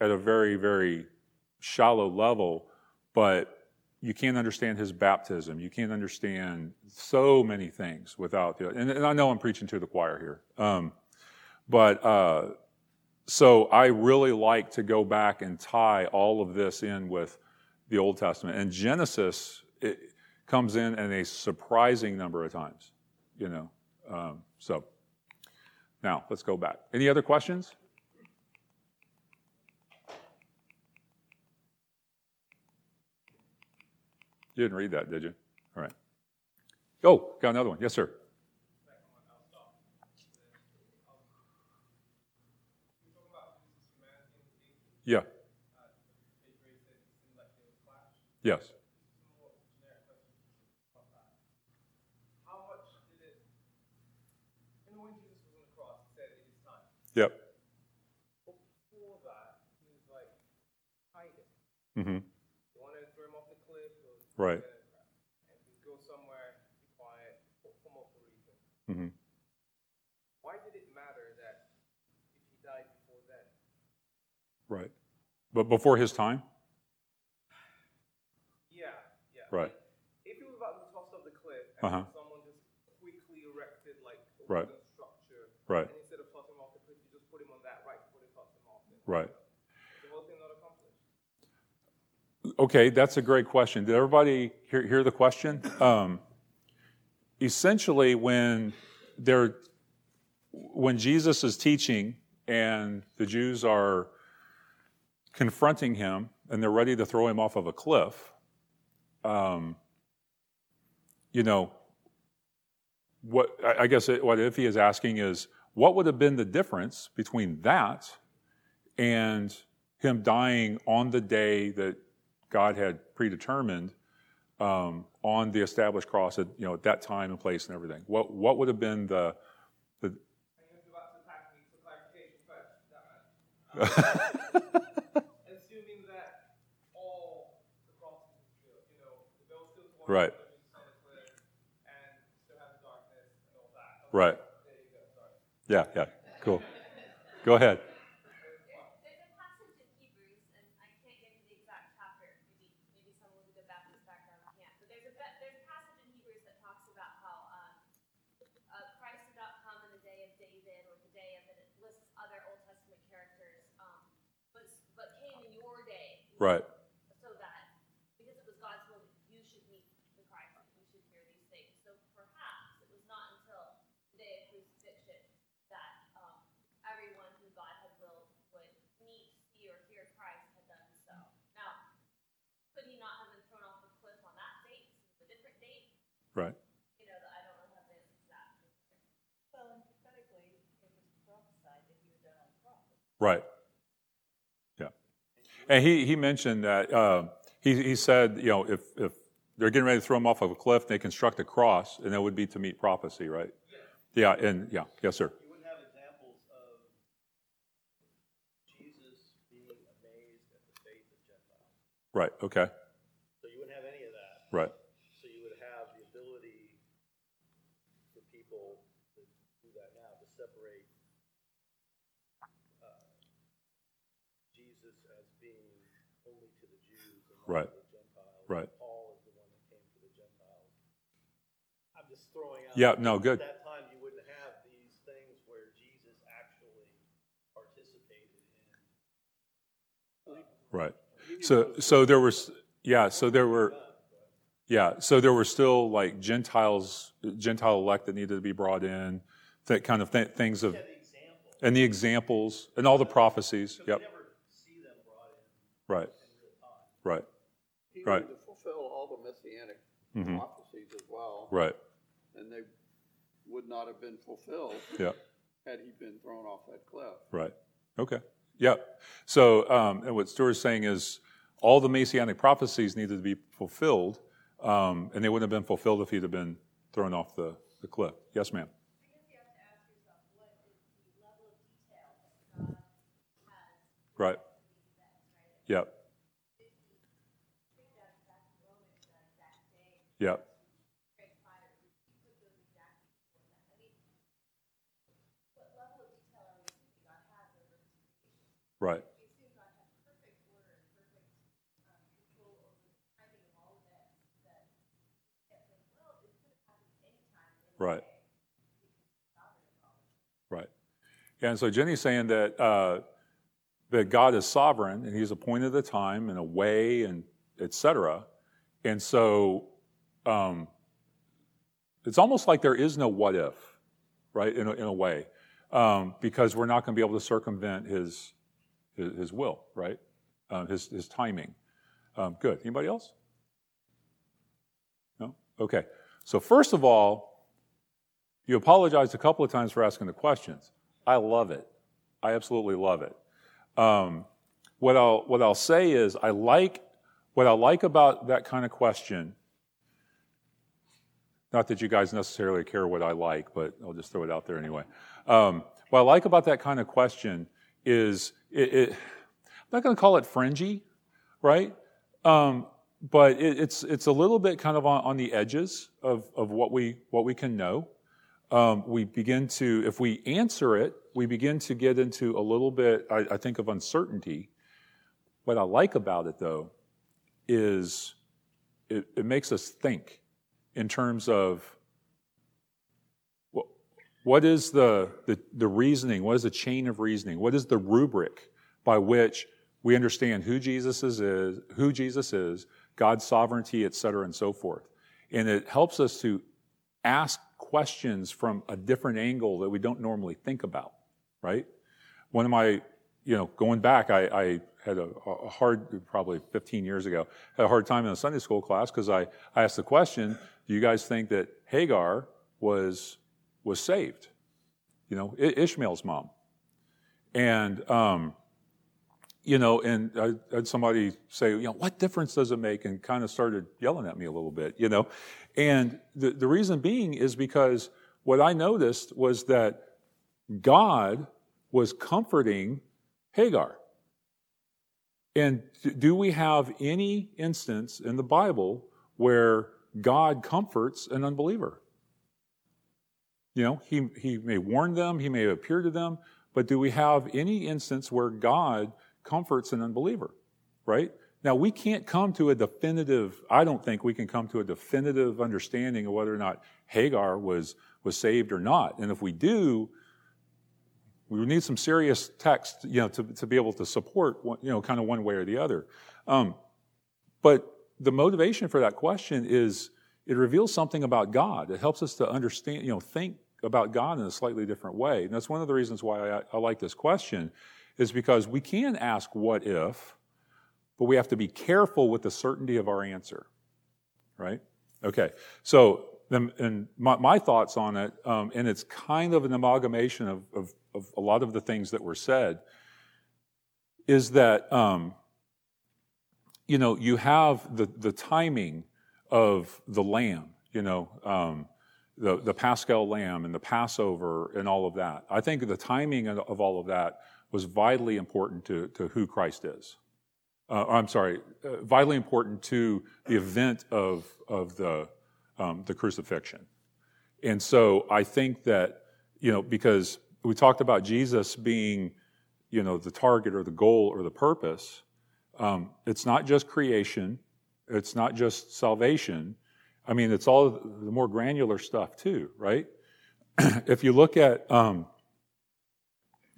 at a very, very shallow level, but you can't understand his baptism. You can't understand so many things without the, and, and I know I'm preaching to the choir here. Um, but, uh, so I really like to go back and tie all of this in with the Old Testament. And Genesis comes in in a surprising number of times, you know. Um, so now let's go back. Any other questions? You didn't read that, did you? All right. Oh, got another one. Yes, sir. Yeah. Yes. Yep. Before that, he was like hiding. Mm-hmm. You want to throw him off the cliff, or Right. and go somewhere, be quiet, for multiple reasons. Mm-hmm. Why did it matter that if he died before then? Right. But before his time? Yeah, yeah. Right. If he was about to be tossed off the cliff, and Uh-huh. someone just quickly erected like a Right. structure, Right. and instead of tossing him off the cliff, you just put him on that right before they tossed him off. Right. the whole thing not accomplished. Okay, that's a great question. Did everybody hear, hear the question? Um, essentially, when they're when Jesus is teaching and the Jews are confronting him and they're ready to throw him off of a cliff, um, you know, what I guess it, what Iffy is asking is, what would have been the difference between that and him dying on the day that God had predetermined um, on the established cross at you know at that time and place and everything. What what would have been the the And you was about to attack me for clarification first. That matters. Assuming that all the crosses were still, you know, the veil still was Right. and still have the darkness and all that. right? There you go. Sorry. Yeah, yeah, cool. Go ahead. There's a passage in Hebrews, and I can't get to the exact chapter. Maybe maybe someone with a good Baptist background can't. But there's a be- there's a passage in Hebrews that talks about how um, uh, Christ did not come in the day of David or the day of, and it lists other Old Testament characters, um, but but came in your day. Right. So that because it was God's will that you should meet the Christ, you should hear these things. So perhaps it was not until the day of crucifixion that um, everyone who God had willed would meet, see, or hear Christ had done so. Now, could he not have been thrown off the cliff on that date, a different date? Right. You know, I don't know how to that. Well, and it was prophesied that he would die on the. Right. And he, he mentioned that uh, he, he said, you know, if, if they're getting ready to throw him off of a cliff, they construct a cross, and that would be to meet prophecy, right? Yeah. yeah And yeah, yes, sir. You wouldn't have examples of Jesus being amazed at the faith of Gentiles. Right. Okay. So you wouldn't have any of that. Right. So you would have the ability for people to do that now, to separate uh, Jesus as being only to the Jews and not Right. Gentiles. Right. Paul is the one that came to the Gentiles. I'm just throwing out. Yeah, no, good. At that time, you wouldn't have these things where Jesus actually participated in Right. So so there was yeah, so there were yeah, so there were still like Gentiles Gentile elect that needed to be brought in, that kind of th- things of the and the examples and all the prophecies. Yep. never see them brought in Right. in real time. Right. He Right. needed to fulfill all the messianic Mhm. prophecies as well, Right. and they would not have been fulfilled Yeah. had he been thrown off that cliff. Right. Okay. Yeah. So, um, and what Stuart's saying is all the messianic prophecies needed to be fulfilled, um, and they wouldn't have been fulfilled if he'd have been thrown off the, the cliff. Yes, ma'am. I guess you have to ask yourself, what is the level of detail that God had Right. Yep. Yep. Right. Right. Right. Yeah, and so Jenny's saying that uh, that God is sovereign and He's appointed the time and a way and etc. And so um, it's almost like there is no what if, right? In a, in a way, um, because we're not going to be able to circumvent His His, his will, right? Um, his His timing. Um, good. Anybody else? No. Okay. So first of all, you apologized a couple of times for asking the questions. I love it. I absolutely love it. Um, what I'll what I'll say is I like what I like about that kind of question. Not that you guys necessarily care what I like, but I'll just throw it out there anyway. Um, what I like about that kind of question is it, it, I'm not going to call it fringy, right? Um, but it, it's it's a little bit kind of on, on the edges of, of what we what we can know um, we begin to, if we answer it, we begin to get into a little bit, I, I think, of uncertainty. What I like about it, though, is it, it makes us think in terms of what, is the, the, the reasoning, what is the chain of reasoning, what is the rubric by which we understand who Jesus is, is who Jesus is, God's sovereignty, et cetera, and so forth. And it helps us to ask questions from a different angle that we don't normally think about, right? One of my, you know, going back, I, I had a, a, hard, probably 15 years ago, had a hard time in a Sunday school class because I, I asked the question, do you guys think that Hagar was, was saved? You know, Ishmael's mom. And, um, you know, and I had somebody say, you know, what difference does it make? And kind of started yelling at me a little bit, you know. And the, the reason being is because what I noticed was that God was comforting Hagar. And do we have any instance in the Bible where God comforts an unbeliever? You know, he, he may warn them, he may appear to them, but do we have any instance where God comforts an unbeliever? Right? Now, we can't come to a definitive, I don't think we can come to a definitive understanding of whether or not Hagar was, was saved or not. And if we do, we would need some serious text, you know, to, to be able to support, you know, kind of one way or the other. Um, but the motivation for that question is it reveals something about God. It helps us to understand, you know, think about God in a slightly different way. And that's one of the reasons why I, I like this question, is because we can ask what if, but we have to be careful with the certainty of our answer. Right? Okay. So, and my, my thoughts on it, um, and it's kind of an amalgamation of, of, of, a lot of the things that were said, is that, um, you know, you have the, the timing of the lamb, you know, um, the, the Paschal lamb and the Passover and all of that. I think the timing of all of that was vitally important to, to who Christ is uh, I'm sorry, uh, vitally important to the event of, of the, um, the crucifixion. And so I think that, you know, because we talked about Jesus being, you know, the target or the goal or the purpose, um, it's not just creation, it's not just salvation. I mean, it's all the more granular stuff too, right? if you look at, um,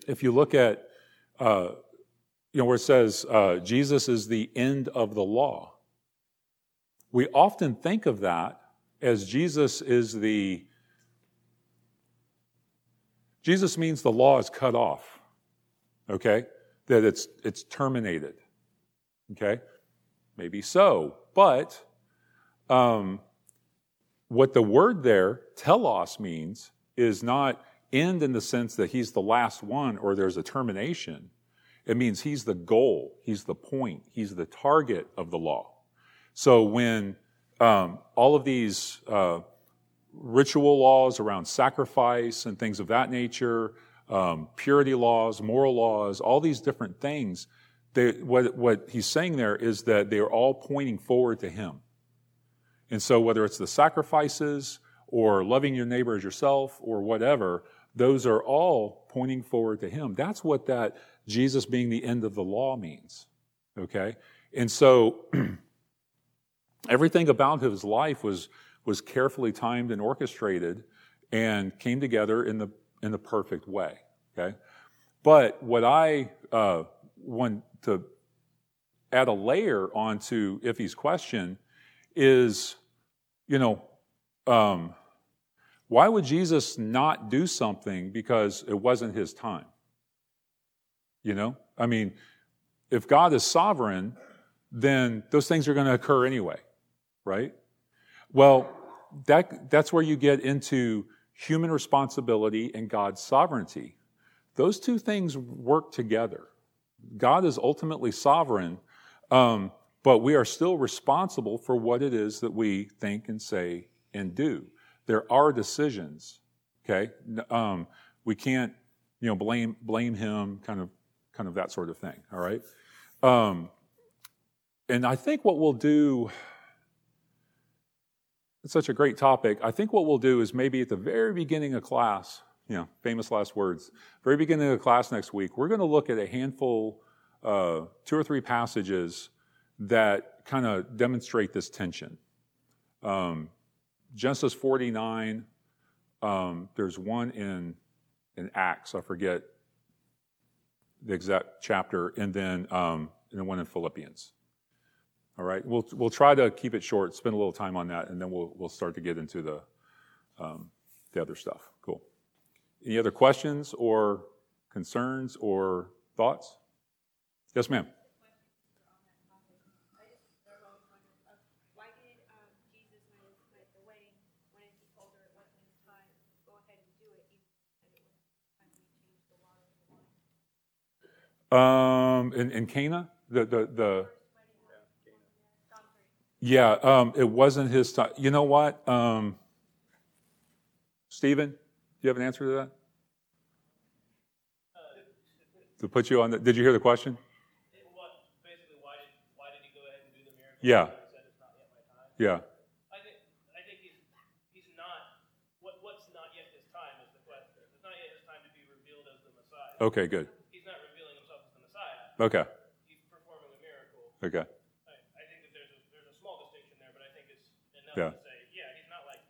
if you look at, uh, you know, where it says uh, Jesus is the end of the law. We often think of that as Jesus is the, Jesus means the law is cut off, okay? That it's, it's terminated, okay? Maybe so, but um, what the word there, telos, means is not end in the sense that he's the last one or there's a termination it means he's the goal, he's the point, he's the target of the law. So when um, all of these uh, ritual laws around sacrifice and things of that nature, um, purity laws, moral laws, all these different things. They, what, what he's saying there is that they are all pointing forward to him. And so, whether it's the sacrifices or loving your neighbor as yourself or whatever, those are all pointing forward to him. That's what that Jesus being the end of the law means. Okay? And so, everything about his life was, was carefully timed and orchestrated and came together in the, in the perfect way. Okay? But what I uh, want to add a layer onto Iffy's question is, you know, um, why would Jesus not do something because it wasn't his time? You know, I mean, if God is sovereign, then those things are going to occur anyway, right? Well, that, that's where you get into human responsibility and God's sovereignty. Those two things work together. God is ultimately sovereign, um, but we are still responsible for what it is that we think and say and do. There are decisions, okay? Um, we can't, you know, blame blame him, kind of, kind of that sort of thing. All right. Um, and I think what we'll do. It's such a great topic. I think what we'll do is maybe at the very beginning of class, you know, famous last words, very beginning of class next week, we're going to look at a handful, uh, two or three passages that kind of demonstrate this tension. Um, Genesis 49, um, there's one in, in Acts, I forget the exact chapter, and then um, and one in Philippians. All right, we'll, we'll try to keep it short, spend a little time on that, and then we'll, we'll start to get into the, um, the other stuff. Cool. Any other questions or concerns or thoughts? Yes, ma'am. Um, in, in Cana, the, the, the, yeah, um, it wasn't his time. You know what? Um, Stephen, you have an answer to that? To put you on the, did you hear the question? What, why did, why did he go ahead and do the miracle? Yeah. He said it's not yet my time. Yeah. I think, I think he's, he's not, what, what's not yet his time is the question. It's not yet his time to be revealed as the Messiah. Okay, good. He's not revealing himself as the Messiah. Okay. He's performing a miracle. Okay. I, I think that there's a, there's a small distinction there, but I think it's enough Yeah. to say, yeah, he's not like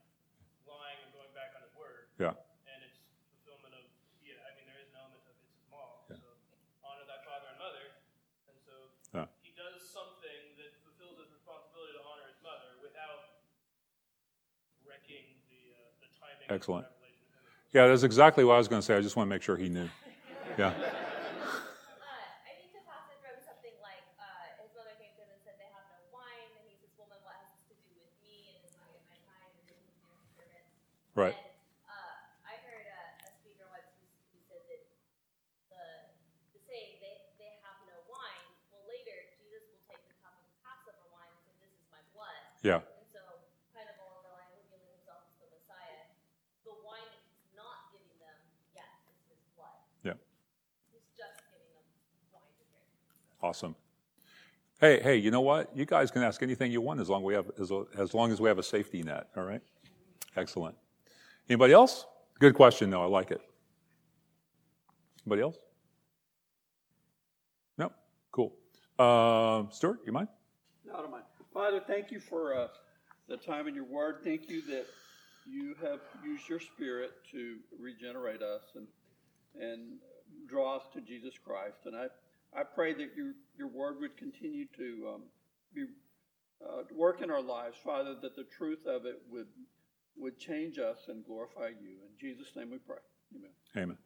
lying and going back on his word. Yeah. And it's fulfillment of, yeah, I mean, there is an element of it's his law. Yeah. So honor thy father and mother. And so Yeah. he does something that fulfills his responsibility to honor his mother without wrecking the, uh, the timing of the Excellent. revelation of him. as the Yeah, that's exactly what I was going to say. I just want to make sure he knew. Yeah. Uh, I think the passage wrote something like, uh, his mother came to him and said, they have no wine, and he says, woman, what has this to do with me, and it's not yet my time, and this is your servant. Right. And, uh, I heard a, a speaker once who, who said that the, the saying, they, they have no wine, well, later, Jesus will take the cup of the Passover wine and say, this is my blood. Yeah. And so, kind of along the line, revealing himself as the Messiah, the wine that he's not giving them, yes, is his blood. Yeah. He's just giving them wine to drink. Awesome. Hey, hey, you know what? You guys can ask anything you want as long we have as, as long as we have a safety net. All right. Excellent. Anybody else? Good question, though. I like it. Anybody else? No. Cool. Uh, Stuart, you mind? No, I don't of mine. Father, thank you for uh, the time in your word. Thank you that you have used your spirit to regenerate us and and draw us to Jesus Christ. And I, I pray that your your word would continue to um, be uh, work in our lives, Father, that the truth of it would would change us and glorify you. In Jesus' name we pray. Amen. Amen.